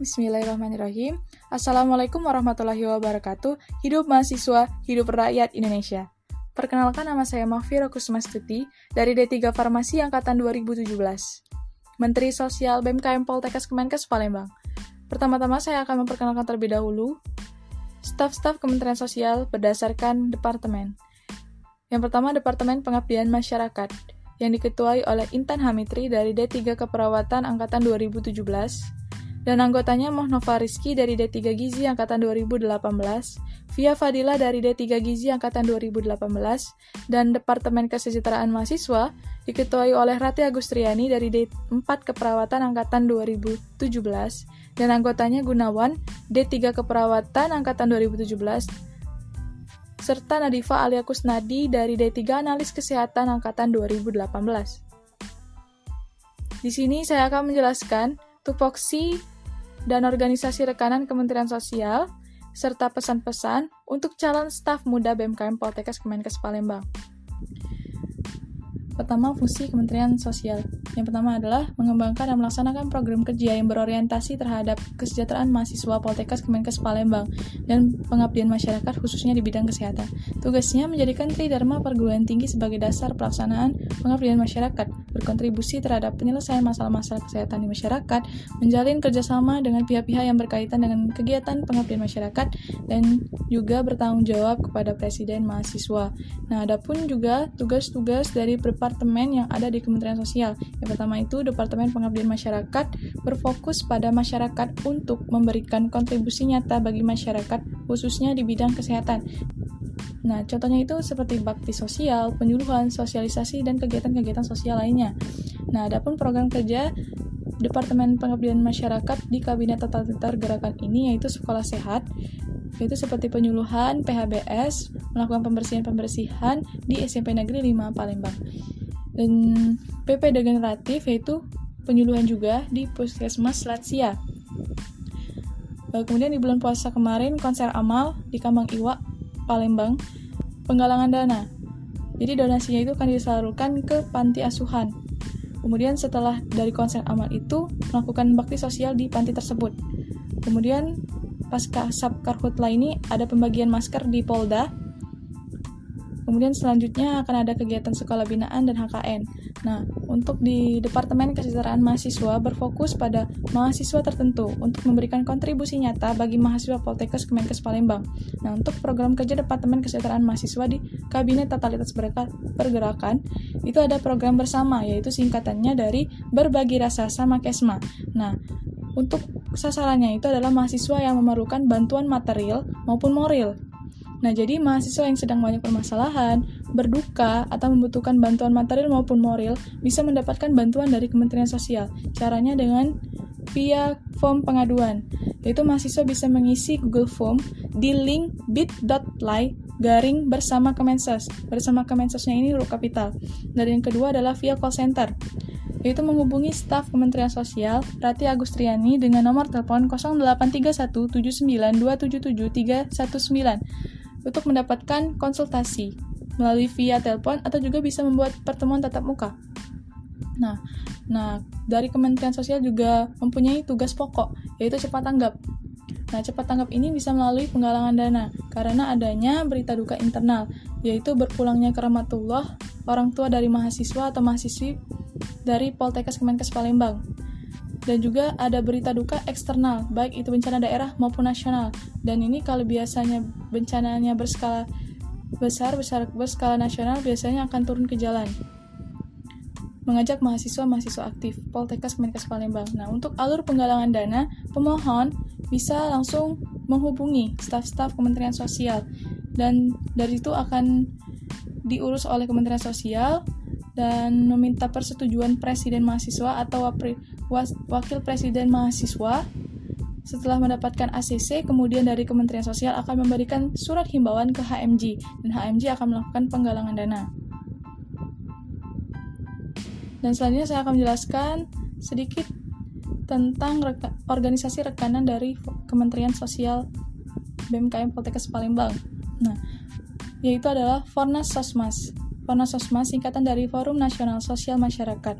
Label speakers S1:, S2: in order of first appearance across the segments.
S1: Bismillahirrahmanirrahim. Assalamualaikum warahmatullahi wabarakatuh. Hidup mahasiswa, hidup rakyat Indonesia. Perkenalkan nama saya Mahfira Kusmastuti dari D3 Farmasi Angkatan 2017. Menteri Sosial BMKM Poltekkes Kemenkes Palembang. Pertama-tama saya akan memperkenalkan terlebih dahulu staf-staf Kementerian Sosial berdasarkan departemen. Yang pertama, Departemen Pengabdian Masyarakat yang diketuai oleh Intan Hamitri dari D3 Keperawatan Angkatan 2017 dan anggotanya Mohnova Rizky dari D3 Gizi Angkatan 2018, Via Fadila dari D3 Gizi Angkatan 2018, dan Departemen Kesejahteraan Mahasiswa diketuai oleh Rati Agustriani dari D4 Keperawatan Angkatan 2017, dan anggotanya Gunawan D3 Keperawatan Angkatan 2017, serta Nadifa Alia Kusnadi dari D3 Analis Kesehatan Angkatan 2018. Di sini saya akan menjelaskan tupoksi dan organisasi rekanan Kementerian Sosial, serta pesan-pesan untuk calon staf muda BMKM Poltekkes Kemenkes Palembang. Pertama, fungsi Kementerian Sosial. Yang pertama adalah mengembangkan dan melaksanakan program kerja yang berorientasi terhadap kesejahteraan mahasiswa Poltekkes Kemenkes Palembang dan pengabdian masyarakat khususnya di bidang kesehatan. Tugasnya menjadikan Tridharma perguruan tinggi sebagai dasar pelaksanaan pengabdian masyarakat, berkontribusi terhadap penyelesaian masalah-masalah kesehatan di masyarakat, menjalin kerjasama dengan pihak-pihak yang berkaitan dengan kegiatan pengabdian masyarakat, dan juga bertanggung jawab kepada Presiden mahasiswa. Nah, adapun juga tugas-tugas dari departemen yang ada di Kementerian Sosial. Yang pertama itu Departemen Pengabdian Masyarakat berfokus pada masyarakat untuk memberikan kontribusi nyata bagi masyarakat khususnya di bidang kesehatan. Nah, contohnya itu seperti bakti sosial, penyuluhan, sosialisasi, dan kegiatan-kegiatan sosial lainnya. Nah, adapun program kerja Departemen Pengabdian Masyarakat di Kabinet Tata Tertib Gerakan ini yaitu Sekolah Sehat, yaitu seperti penyuluhan, PHBS, melakukan pembersihan-pembersihan di SMP Negeri 5 Palembang dan PP degeneratif yaitu penyuluhan juga di Puskesmas Latsia. Kemudian di bulan puasa kemarin konser amal di Kambang Iwa, Palembang, penggalangan dana. Jadi donasinya itu akan disalurkan ke panti asuhan. Kemudian setelah dari konser amal itu melakukan bakti sosial di panti tersebut. Kemudian pasca Sabkarhutla ini ada pembagian masker di Polda Kemudian selanjutnya akan ada kegiatan sekolah binaan dan HKN. Nah, untuk di Departemen Kesejahteraan Mahasiswa berfokus pada mahasiswa tertentu untuk memberikan kontribusi nyata bagi mahasiswa Poltekkes Kemenkes Palembang. Nah, untuk program kerja Departemen Kesejahteraan Mahasiswa di Kabinet Totalitas Pergerakan itu ada program bersama yaitu singkatannya dari Berbagi Rasa Sama Kesma. Nah, untuk sasarannya itu adalah mahasiswa yang memerlukan bantuan material maupun moral Nah, jadi mahasiswa yang sedang banyak permasalahan, berduka, atau membutuhkan bantuan material maupun moral bisa mendapatkan bantuan dari Kementerian Sosial. Caranya dengan via form pengaduan, yaitu mahasiswa bisa mengisi Google Form di link bit.ly garing bersama Kemensos. Bersama Kemensosnya ini huruf kapital. Dan yang kedua adalah via call center yaitu menghubungi staf Kementerian Sosial Rati Agustriani dengan nomor telepon 083179277319 untuk mendapatkan konsultasi melalui via telepon atau juga bisa membuat pertemuan tatap muka. Nah, nah dari Kementerian Sosial juga mempunyai tugas pokok yaitu cepat tanggap. Nah, cepat tanggap ini bisa melalui penggalangan dana karena adanya berita duka internal, yaitu berpulangnya keramatullah orang tua dari mahasiswa atau mahasiswi dari Poltekkes Kemenkes Palembang dan juga ada berita duka eksternal, baik itu bencana daerah maupun nasional. Dan ini kalau biasanya bencananya berskala besar, besar berskala nasional biasanya akan turun ke jalan. Mengajak mahasiswa-mahasiswa aktif Poltekkes Kemenkes Palembang. Nah, untuk alur penggalangan dana, pemohon bisa langsung menghubungi staf-staf Kementerian Sosial dan dari itu akan diurus oleh Kementerian Sosial dan meminta persetujuan Presiden Mahasiswa atau Wakil Presiden Mahasiswa setelah mendapatkan ACC, kemudian dari Kementerian Sosial akan memberikan surat himbauan ke HMG, dan HMG akan melakukan penggalangan dana. Dan selanjutnya saya akan menjelaskan sedikit tentang reka organisasi rekanan dari Kementerian Sosial BMKM Poltekkes Palembang. Nah, yaitu adalah Fornas Sosmas. Fornas Sosmas singkatan dari Forum Nasional Sosial Masyarakat.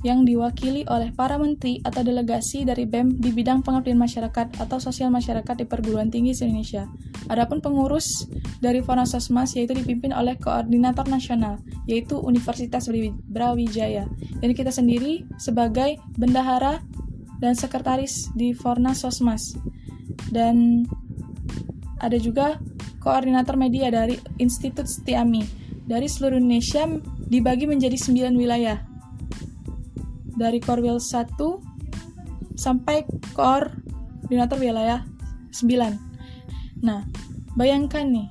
S1: yang diwakili oleh para menteri atau delegasi dari BEM di bidang pengabdian masyarakat atau sosial masyarakat di perguruan tinggi se-Indonesia. Adapun pengurus dari Fornasosmas yaitu dipimpin oleh koordinator nasional, yaitu Universitas Brawijaya. Dan kita sendiri sebagai bendahara dan sekretaris di Fornasosmas. Dan ada juga koordinator media dari Institut Setiami. Dari seluruh Indonesia dibagi menjadi 9 wilayah dari Korwil 1 sampai koordinator wilayah 9. Nah, bayangkan nih,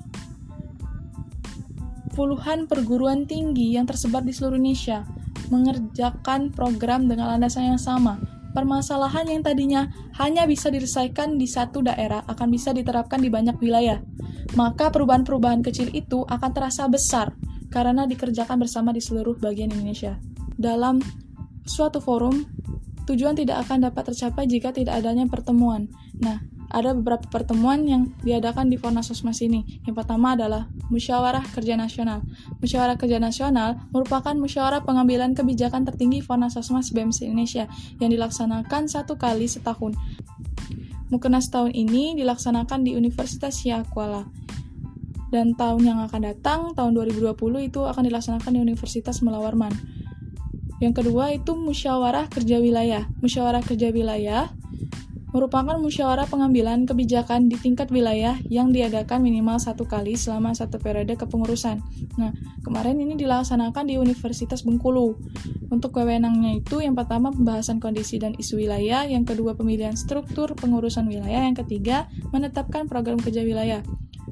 S1: puluhan perguruan tinggi yang tersebar di seluruh Indonesia mengerjakan program dengan landasan yang sama. Permasalahan yang tadinya hanya bisa diselesaikan di satu daerah akan bisa diterapkan di banyak wilayah. Maka perubahan-perubahan kecil itu akan terasa besar karena dikerjakan bersama di seluruh bagian Indonesia. Dalam suatu forum, tujuan tidak akan dapat tercapai jika tidak adanya pertemuan. Nah, ada beberapa pertemuan yang diadakan di Fornasosmas ini. Yang pertama adalah Musyawarah Kerja Nasional. Musyawarah Kerja Nasional merupakan musyawarah pengambilan kebijakan tertinggi Fornasosmas BEMS Indonesia yang dilaksanakan satu kali setahun. Mukenas tahun ini dilaksanakan di Universitas Syakwala. Dan tahun yang akan datang, tahun 2020 itu akan dilaksanakan di Universitas Melawarman. Yang kedua itu musyawarah kerja wilayah. Musyawarah kerja wilayah merupakan musyawarah pengambilan kebijakan di tingkat wilayah yang diadakan minimal satu kali selama satu periode kepengurusan. Nah, kemarin ini dilaksanakan di Universitas Bengkulu. Untuk wewenangnya itu yang pertama pembahasan kondisi dan isu wilayah, yang kedua pemilihan struktur pengurusan wilayah, yang ketiga menetapkan program kerja wilayah.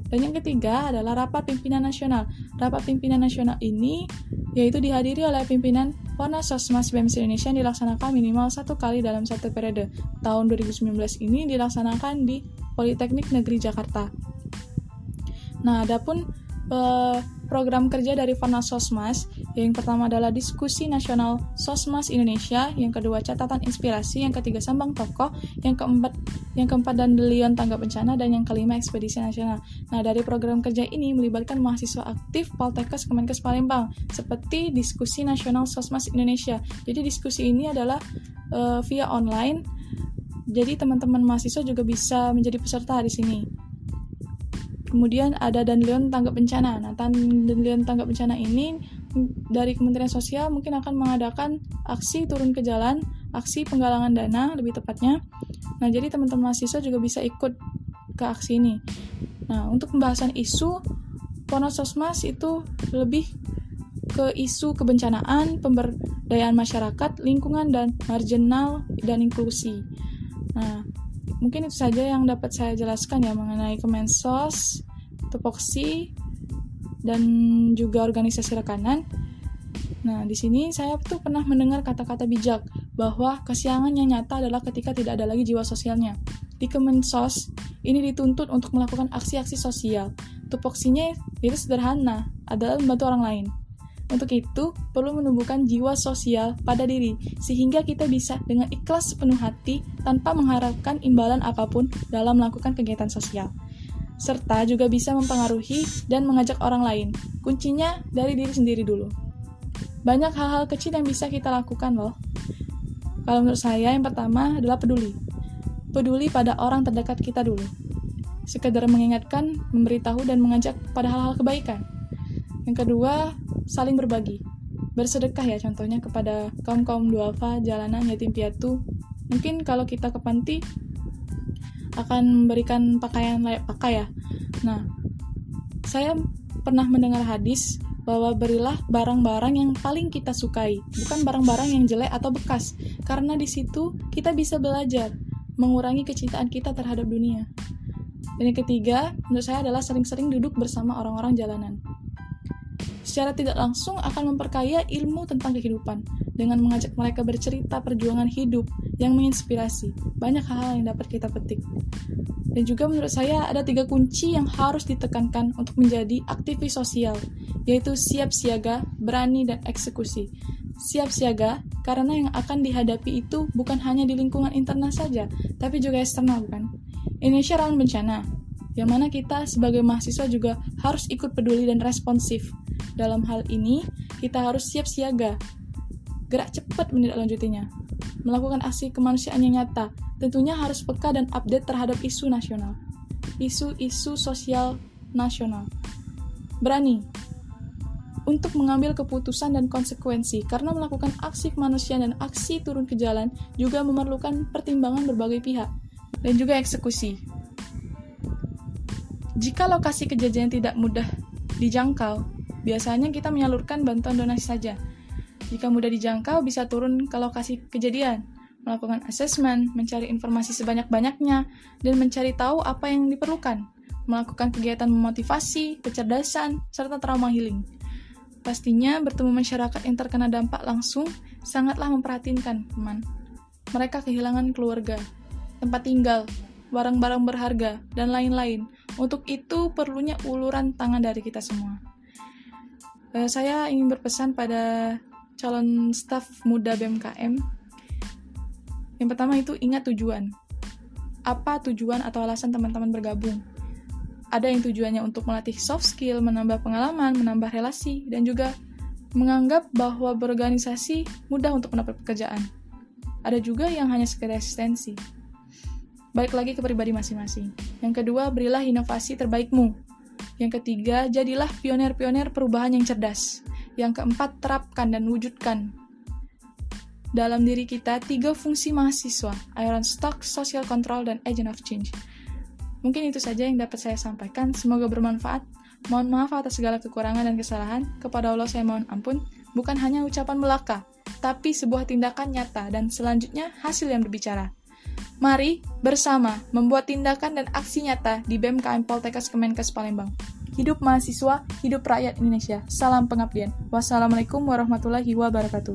S1: Dan yang ketiga adalah rapat pimpinan nasional. Rapat pimpinan nasional ini yaitu dihadiri oleh pimpinan Warna Sosmas BEMS Indonesia dilaksanakan minimal satu kali dalam satu periode. Tahun 2019 ini dilaksanakan di Politeknik Negeri Jakarta. Nah, adapun uh, program kerja dari Fornas Sosmas. Yang pertama adalah diskusi nasional Sosmas Indonesia, yang kedua catatan inspirasi, yang ketiga sambang tokoh, yang keempat yang keempat dan delion tangga bencana dan yang kelima ekspedisi nasional. Nah, dari program kerja ini melibatkan mahasiswa aktif Poltekkes Kemenkes Palembang seperti diskusi nasional Sosmas Indonesia. Jadi diskusi ini adalah uh, via online. Jadi teman-teman mahasiswa juga bisa menjadi peserta di sini. Kemudian ada Danlion Tanggap Bencana. Nah, Danlion Tanggap Bencana ini dari Kementerian Sosial mungkin akan mengadakan aksi turun ke jalan, aksi penggalangan dana lebih tepatnya. Nah, jadi teman-teman mahasiswa juga bisa ikut ke aksi ini. Nah, untuk pembahasan isu Ponososmas itu lebih ke isu kebencanaan, pemberdayaan masyarakat, lingkungan dan marginal dan inklusi. Nah, mungkin itu saja yang dapat saya jelaskan ya mengenai Kemensos, tupoksi, dan juga organisasi rekanan. Nah, di sini saya tuh pernah mendengar kata-kata bijak bahwa kesiangan yang nyata adalah ketika tidak ada lagi jiwa sosialnya. Di Kemensos, ini dituntut untuk melakukan aksi-aksi sosial. Tupoksinya itu sederhana, adalah membantu orang lain. Untuk itu, perlu menumbuhkan jiwa sosial pada diri, sehingga kita bisa dengan ikhlas sepenuh hati tanpa mengharapkan imbalan apa pun dalam melakukan kegiatan sosial. Serta juga bisa mempengaruhi dan mengajak orang lain. Kuncinya dari diri sendiri dulu. Banyak hal-hal kecil yang bisa kita lakukan loh. Kalau menurut saya, yang pertama adalah peduli. Peduli pada orang terdekat kita dulu. Sekedar mengingatkan, memberitahu, dan mengajak pada hal-hal kebaikan yang kedua, saling berbagi. Bersedekah ya contohnya kepada kaum-kaum duafa, jalanan, yatim piatu. Mungkin kalau kita ke panti akan memberikan pakaian layak pakai ya. Nah, saya pernah mendengar hadis bahwa berilah barang-barang yang paling kita sukai, bukan barang-barang yang jelek atau bekas, karena di situ kita bisa belajar mengurangi kecintaan kita terhadap dunia. Dan yang ketiga, menurut saya adalah sering-sering duduk bersama orang-orang jalanan secara tidak langsung akan memperkaya ilmu tentang kehidupan dengan mengajak mereka bercerita perjuangan hidup yang menginspirasi. Banyak hal-hal yang dapat kita petik. Dan juga menurut saya ada tiga kunci yang harus ditekankan untuk menjadi aktivis sosial, yaitu siap siaga, berani, dan eksekusi. Siap siaga karena yang akan dihadapi itu bukan hanya di lingkungan internal saja, tapi juga eksternal bukan? Indonesia rawan bencana, yang mana kita sebagai mahasiswa juga harus ikut peduli dan responsif. Dalam hal ini, kita harus siap siaga. gerak cepat menindaklanjutinya. Melakukan aksi kemanusiaan yang nyata, tentunya harus peka dan update terhadap isu nasional. Isu-isu sosial nasional. Berani untuk mengambil keputusan dan konsekuensi karena melakukan aksi kemanusiaan dan aksi turun ke jalan juga memerlukan pertimbangan berbagai pihak dan juga eksekusi. Jika lokasi kejadian tidak mudah dijangkau, biasanya kita menyalurkan bantuan donasi saja jika mudah dijangkau, bisa turun ke lokasi kejadian, melakukan asesmen, mencari informasi sebanyak-banyaknya, dan mencari tahu apa yang diperlukan, melakukan kegiatan memotivasi, kecerdasan, serta trauma healing. Pastinya bertemu masyarakat yang terkena dampak langsung sangatlah memperhatinkan teman. Mereka kehilangan keluarga, tempat tinggal, barang-barang berharga, dan lain-lain. Untuk itu perlunya uluran tangan dari kita semua. Uh, saya ingin berpesan pada calon staf muda BMKM. Yang pertama itu ingat tujuan. Apa tujuan atau alasan teman-teman bergabung? Ada yang tujuannya untuk melatih soft skill, menambah pengalaman, menambah relasi, dan juga menganggap bahwa berorganisasi mudah untuk mendapat pekerjaan. Ada juga yang hanya sekedar eksistensi. Balik lagi ke pribadi masing-masing. Yang kedua, berilah inovasi terbaikmu. Yang ketiga, jadilah pionir-pionir perubahan yang cerdas. Yang keempat, terapkan dan wujudkan dalam diri kita tiga fungsi mahasiswa, iron stock, social control, dan agent of change. Mungkin itu saja yang dapat saya sampaikan. Semoga bermanfaat. Mohon maaf atas segala kekurangan dan kesalahan. Kepada Allah saya mohon ampun. Bukan hanya ucapan belaka, tapi sebuah tindakan nyata dan selanjutnya hasil yang berbicara. Mari bersama membuat tindakan dan aksi nyata di BMKM Poltekkes Kemenkes Palembang. Hidup mahasiswa, hidup rakyat Indonesia. Salam pengabdian. Wassalamualaikum warahmatullahi wabarakatuh.